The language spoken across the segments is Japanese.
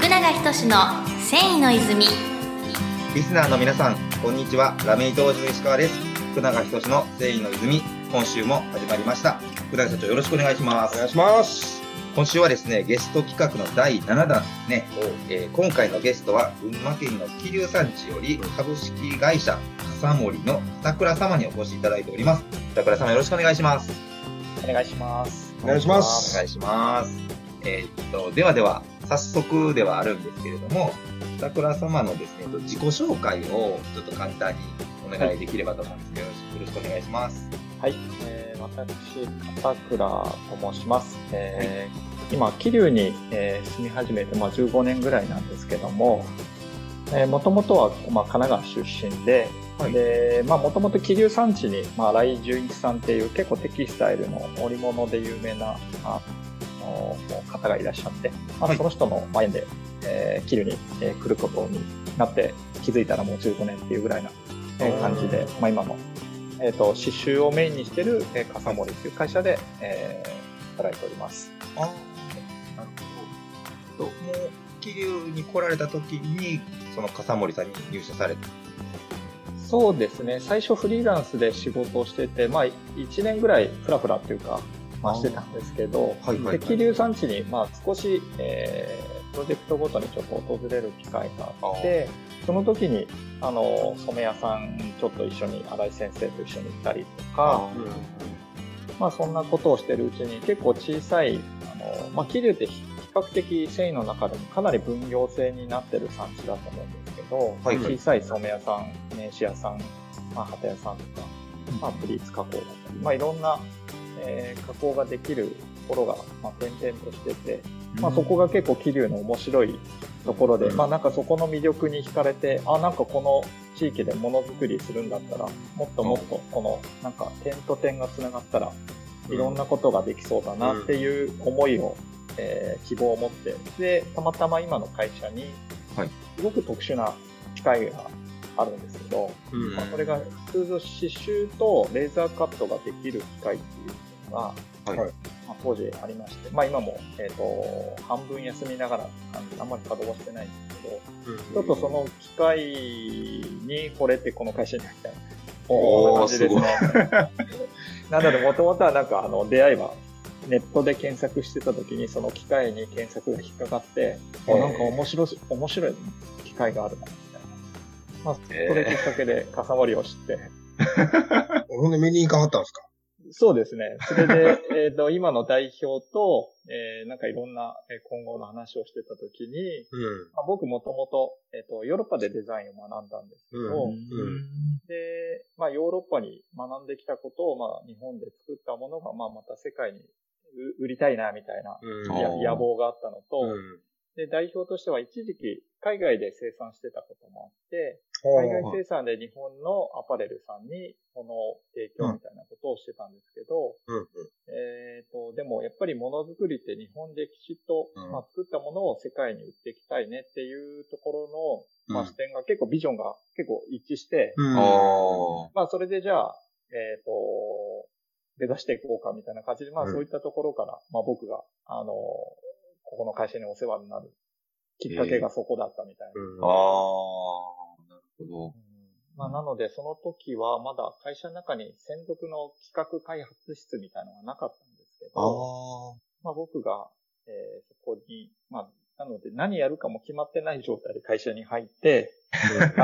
福永仁の繊維の泉リスナーの皆さん、こんにちは。ラメイト王子の石川です。福永仁の繊維の泉、今週も始まりました。福永社長よろしくお願いします。お願いします。今週はですね、ゲスト企画の第7弾ですね。えー今回のゲストは、群馬県の桐生山地より株式会社笠森の板倉様にお越しいただいております。板倉様よろしくお願いします。お願いします。お願いしますお願いします。えーっと、ではでは、早速ではあるんですけれども、板倉様のですね、自己紹介をちょっと簡単にお願いできればと思うんですけど、よろしくお願いします。はい、えー、私、片倉と申します。えー、今、桐生に、えー住み始めて、まあ、15年ぐらいなんですけども、えー、もともとは、まあ、神奈川出身で、はいで、まあ、もともと桐生山地に、まあ、新井純一さんっていう結構テキスタイルの織物で有名な、あの、方がいらっしゃって、まあ、はいその人の前で、えー、桐生に、えー来ることになって、気づいたらもう15年っていうぐらいな、えー感じで、まあ、今のえっ、と、刺繍をメインにしてる、えー、笠森という会社で、えー働いております。ああ、なるほど。ともう、桐生に来られた時に、その笠森さんに入社された。そうですね。最初フリーランスで仕事をしてて、まあ、1年ぐらいフラフラっていうか、まあ、してたんですけど、はいはいはい。で、桐生山地に、まあ、少し、えープロジェクトごとにちょっと訪れる機会があって、その時に、あの、染屋さん、ちょっと一緒に、新井先生と一緒に行ったりとか、まあそんなことをしてるうちに結構小さい、あの、まあ桐生って比較的繊維の中でもかなり分業制になってる産地だと思うんですけど、はいはい。小さい染め屋さん、名刺屋さん、まあ旗屋さんとか、まあプリーツ加工だったり、まあいろんな、えー加工ができるところが、まあ点々としてて、まあそこが結構桐生の面白いところで、うん。まあなんかそこの魅力に惹かれて、あ、なんかこの地域でものづくりするんだったら、もっともっとこのなんか点と点が繋がったら、いろんなことができそうだなっていう思いを、えー希望を持って、で、たまたま今の会社にはい、すごく特殊な機械があるんですけど、うん。まあ、これが普通の刺繍とレーザーカットができる機械っていうのが、はいはいまあ、当時ありまして、まあ今も、えっ、と、半分休みながら、あんまり稼働はしてないんですけど、ちょっとその機械に惚れてこの会社に入った。こんな感じですね。なので、もともとはなんか、あの、出会いは、ネットで検索してた時に、その機械に検索が引っかかって、あなんか面白い、面白い機械があるな、みたいな。まあ、それきっかけで、笠森を知って、ほんで見に行かはったんですか？そうですね。それで、えっと、今の代表と、えーなんかいろんなえー今後の話をしてた時に、うん。まあ、僕もともと、えっ、と、ヨーロッパでデザインを学んだんですけど、うんで、まあ、ヨーロッパに学んできたことを、まあ、日本で作ったものが、まあ、また世界に売売りたいな、みたいな、野望があったのと、うん。で、代表としては一時期、海外で生産してたこともあって、海外生産で日本のアパレルさんに物を提供みたいなことをしてたんですけど、うん。えっ、と、でもやっぱりものづくりって日本できちっと、うん。まあ、作ったものを世界に売っていきたいねっていうところの、まあ、うん視点が結構ビジョンが結構一致して、うん。あまあそれでじゃあ、えっ、と、目指していこうかみたいな感じで、まあうん。そういったところから、まあ僕が、あの、ここの会社にお世話になるきっかけがそこだったみたいな。あ、ああ、なるほど。うんまあ、なので、その時はまだ会社の中に専属の企画開発室みたいなのがなかったんですけど、あまあ、僕が、えーそこに、まあ、なので何やるかも決まってない状態で会社に入って、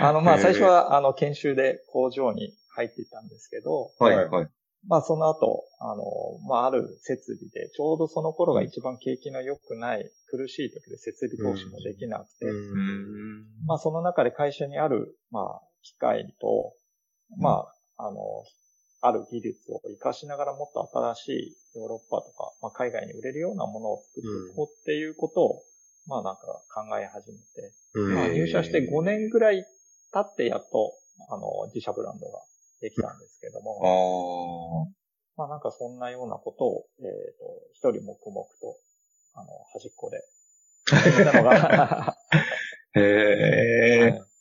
あの、まあ、最初は、あの、研修で工場に入っていたんですけど、あ、はい、はい。まあ、その後、あの、まあ、ある設備で、ちょうどその頃が一番景気の良くない、苦しい時で設備投資もできなくて。まあ、その中で会社にある、まあ、機械と、まあ、あの、ある技術を活かしながらもっと新しいヨーロッパとか、まあ、海外に売れるようなものを作っていこうっていうことを、まあなんか考え始めて、うん。まあ入社して5年ぐらい経ってやっと、あの、自社ブランドができたんですけどあも、かそんなようなことを、えっ、と、一人黙々と、あの、端っこで、やったのが、へえ。はい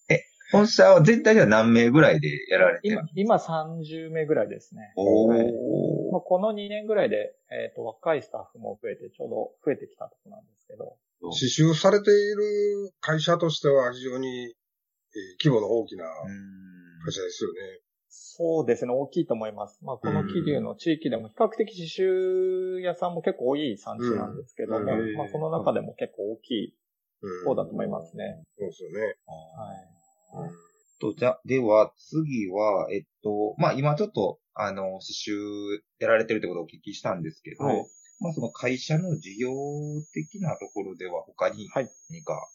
本社は全体では何名ぐらいでやられてる今、今30名ぐらいですね。おはいー。まあ、この2年ぐらいで、えっ、と、若いスタッフも増えて、ちょうど増えてきたところなんですけど。お刺繍されている会社としては非常に、えー規模の大きなうん会社ですよね。そうですね、大きいと思います。まあ、この桐生の地域でも比較的刺繍屋さんも結構多い産地なんですけども、うんうんまあ、その中でも結構大きいうん方だと思いますね。そうですよね。はい。と、じゃ、では、次は、えっと、まあ、今ちょっと、あの、刺繍やられてるってことをお聞きしたんですけど、はいまあ、その会社の事業的なところでは他にはい。何か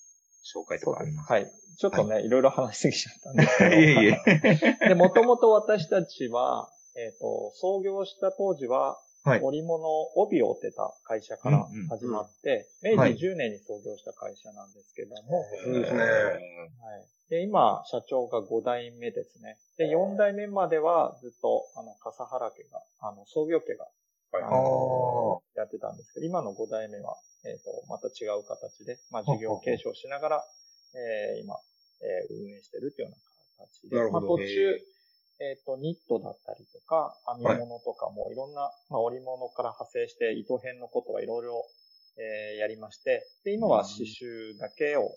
紹介と。かあります？か、はい。ちょっとね、いろいろ話しすぎちゃったんですけど。いえいえ。で、もともと私たちは、えっ、と、創業した当時は、はい織物、帯を折ってた会社からうんうん始まって、はい明治10年に創業した会社なんですけども、そうですね。はい。で、今、社長が5代目ですね。で、4代目まではずっと、あの、笠原家が、あの、創業家が、はいあのやってたんですけど、今の5代目は、えっ、と、また違う形で、まあ、事業継承しながら、えー今、えー運営してるっていうような形で、まあ、途中、えっ、と、ニットだったりとか、編み物とかもい。ろんな、まあ、織物から派生して、糸編のことはいろいろ、えーやりまして、で、今は刺繍だけを、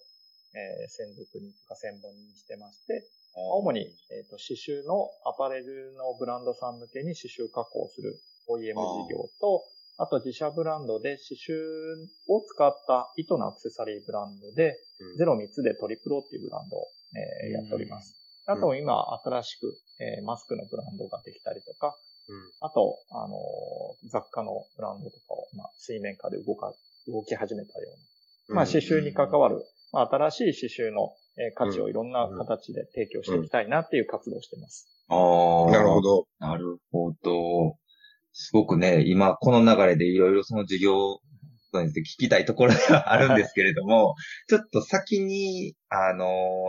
えー専属にとか専門にしてまして、主に、えー、と刺繍のアパレルのブランドさん向けに刺繍加工する OEM 事業と、あと自社ブランドで刺繍を使った糸のアクセサリーブランドで、ゼロ3つでトリプロっていうブランドを、えーやっております。あと今新しく、えーマスクのブランドができたりとか、あと、あのー雑貨のブランドとかを、まあ、水面下で動か、動き始めたようなまあ、刺繍に関わる、まあ、新しい刺繍のえー価値をいろんな形で提供していきたいなっていう活動をしています。ああ。なるほど。なるほど。すごくね、今この流れでいろいろその事業について聞きたいところではあるんですけれども、ちょっと先に、あの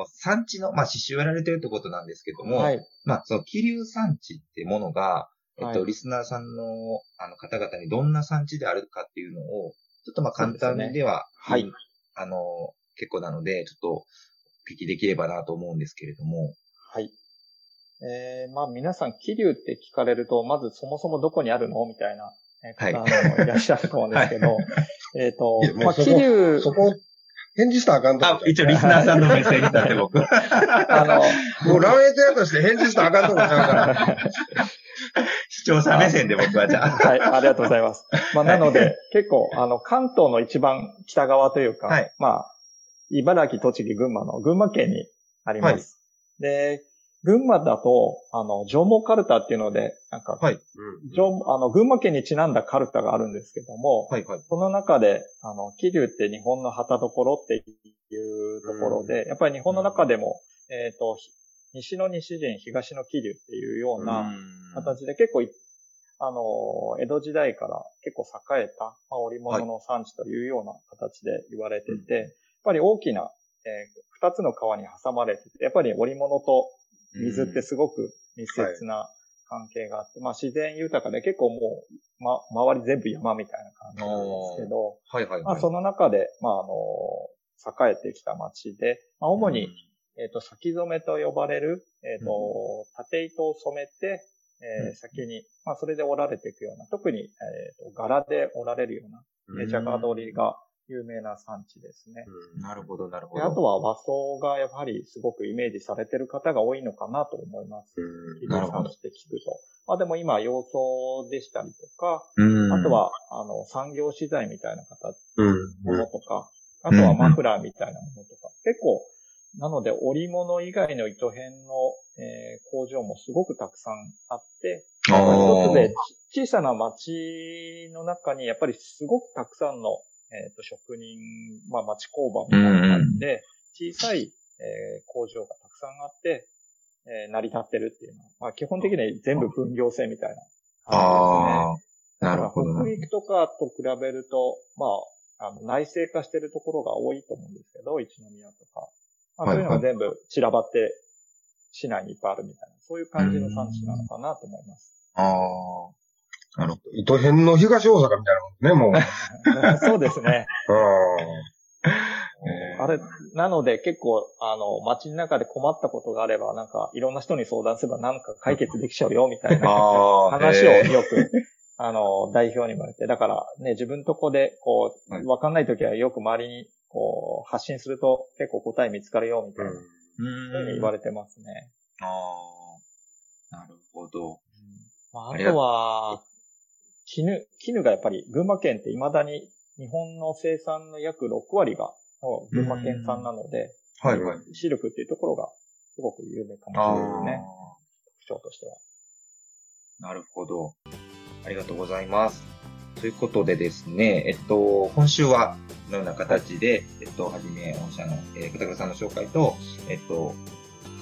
産地の、まあ、刺繍やられてるってことなんですけども、はい。まあ、その気流産地ってものが、えっと、はいリスナーさんの、あの、方々にどんな産地であるかっていうのを、ちょっとまあ簡単ですでは、はいうんあの、結構なので、ちょっと、お聞きできればなと思うんですけれども、はい。えー、まあ皆さん、気流って聞かれると、まずそもそもどこにあるの？みたいな方もいらっしゃると思うんですけど、えっといや、もうまあそこ気流、そこ、返事したらあかんとこあ、一応リスナーさんの目線に立って僕。あの、もうランエテ屋として返事したらあかんとこちゃうから。視聴者目線で僕はじゃあ。はい、ありがとうございます。まあ、なので、結構、あの、関東の一番北側というか、はいまあ、茨城、栃木、群馬の群馬県にあります。で、群馬だと、あの、上毛カルタっていうので、なんか、はい。上あの、群馬県にちなんだカルタがあるんですけども、はいはい。その中で、あの、桐生って日本の旗所っていうところで、やっぱり日本の中でも、えっ、と、ひ西の西陣、東の桐生っていうような形で結構い、あの、江戸時代から結構栄えた、まあ、織物の産地というような形で言われてて、やっぱり大きな、えー二つの川に挟まれてて、やっぱり織物と水ってすごく密接な関係があって、まあ自然豊かで結構もう、ま、周り全部山みたいな感じなんですけど、はいはいはい。まあその中で、まああの、栄えてきた町で、まあ主に、えっ、と、先染めと呼ばれる、えっ、と、縦糸を染めて、え先に、まあそれで織られていくような、特に、えっ、と、柄で織られるような、うん、ジャガード織が有名な産地ですね。なるほど、なるほでど。あとは和装がやはりすごくイメージされてる方が多いのかなと思います。うんなるほど産地って聞くと。まあでも今、洋装でしたりとか、うんあと、は、あの、産業資材みたいな形、うん。ものとか、あとはマフラーみたいなものとか、結構、なので、織物以外の糸編の、えー工場もすごくたくさんあって、一つでち小さな町の中にやっぱりすごくたくさんの、えーと職人、まあ町工場みたいな感じで、小さい、えー工場がたくさんあって、えー成り立ってるっていうのは、まあ基本的に全部分業制みたいなああ、感じですね。なるほど。北陸とかと比べると、まあ、あの内製化してるところが多いと思うんですけど、一宮とか。まあ、はいそういうのが全部散らばって、市内にいっぱいあるみたいな、そういう感じの産地なのかなと思います。ああ、なるほど。糸編の東大阪みたいなね、もう。そうですね。うあれ、なので結構、あの、街の中で困ったことがあれば、なんか、いろんな人に相談すればなんか解決できちゃうよ、みたいな話をよく、あの、代表にも言われて、だからね、自分とこで、こはいうわかんないときはよく周りに、こう、発信すると結構答え見つかるよ、みたいな、うん。言われてますね。ああ、なるほど。まあ、とは、絹、絹がやっぱり群馬県って未だに日本の生産の約6割が群馬県産なので、はいはい。シルクっていうところがすごく有名かあもしれないですね。あ。特徴としては。なるほど。ありがとうございます。ということでですね、えっと、今週はこのような形で、えっと、はじめ御社の、えー、片倉さんの紹介と、えっと、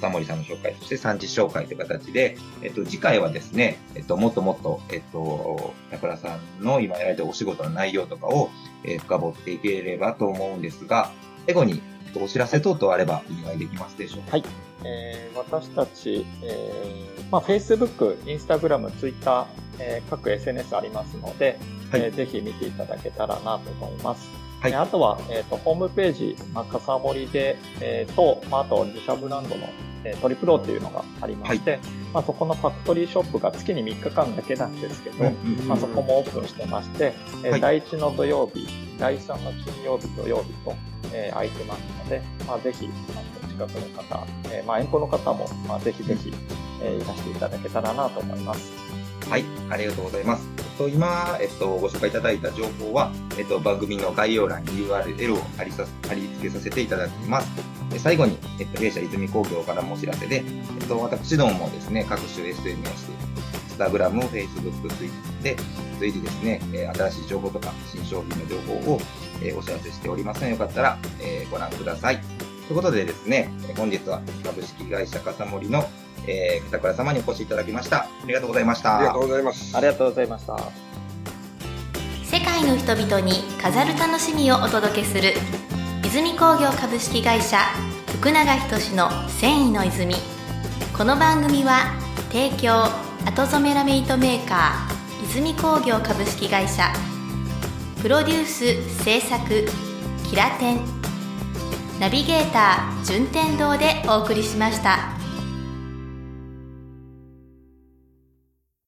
二森さんの紹介、そして産地紹介という形で、えっと、次回はですね、えっと、もっともっと、えっと、板倉さんの今やられているお仕事の内容とかを、えー深掘っていければと思うんですが、最後に、えっとお知らせ等々あればお願いできますでしょうか？はい。えー私たち、えーまあ、Facebook、Instagram、Twitter、えー各 SNS ありますので、はいえーぜひ見ていただけたらなと思います。はいえーあとは、えっ、と、ホームページ、まあ、かさもりで、えーと、まあ、あと自社ブランドの、えートリプロっていうのがありまして、まあ、そこのファクトリーショップが月に3日間だけなんですけど、うんまあ、そこもオープンしてまして、えーはい第1の土曜日、第3の金曜日、土曜日と、えー空いてますので、まあ、ぜひ、あの近くの方、えーまあ、遠方の方も、まあ、ぜひぜひ、えーいらしていただけたらなと思います。はい、ありがとうございます。と、今、えっと、ご紹介いただいた情報は、えっと、番組の概要欄に URL を貼りさ貼り付けさせていただきます。で最後に、えっと、弊社泉工業からもお知らせで、えっと、私どももですね、各種 SNS、Instagram、Facebook、Twitter で、随時ですね、えー新しい情報とか新商品の情報を、えーお知らせしておりますので、よかったら、えーご覧ください。ということでですね、えー本日は株式会社笠森の、えー片倉様にお越しいただきました。ありがとうございました。ありがとうございます。ありがとうございました。世界の人々に飾る楽しみをお届けする泉工業株式会社福永仁の繊維の泉。この番組は提供後染めラメイトメーカー泉工業株式会社。プロデュース制作キラテン。ナビゲーター順天堂でお送りしました。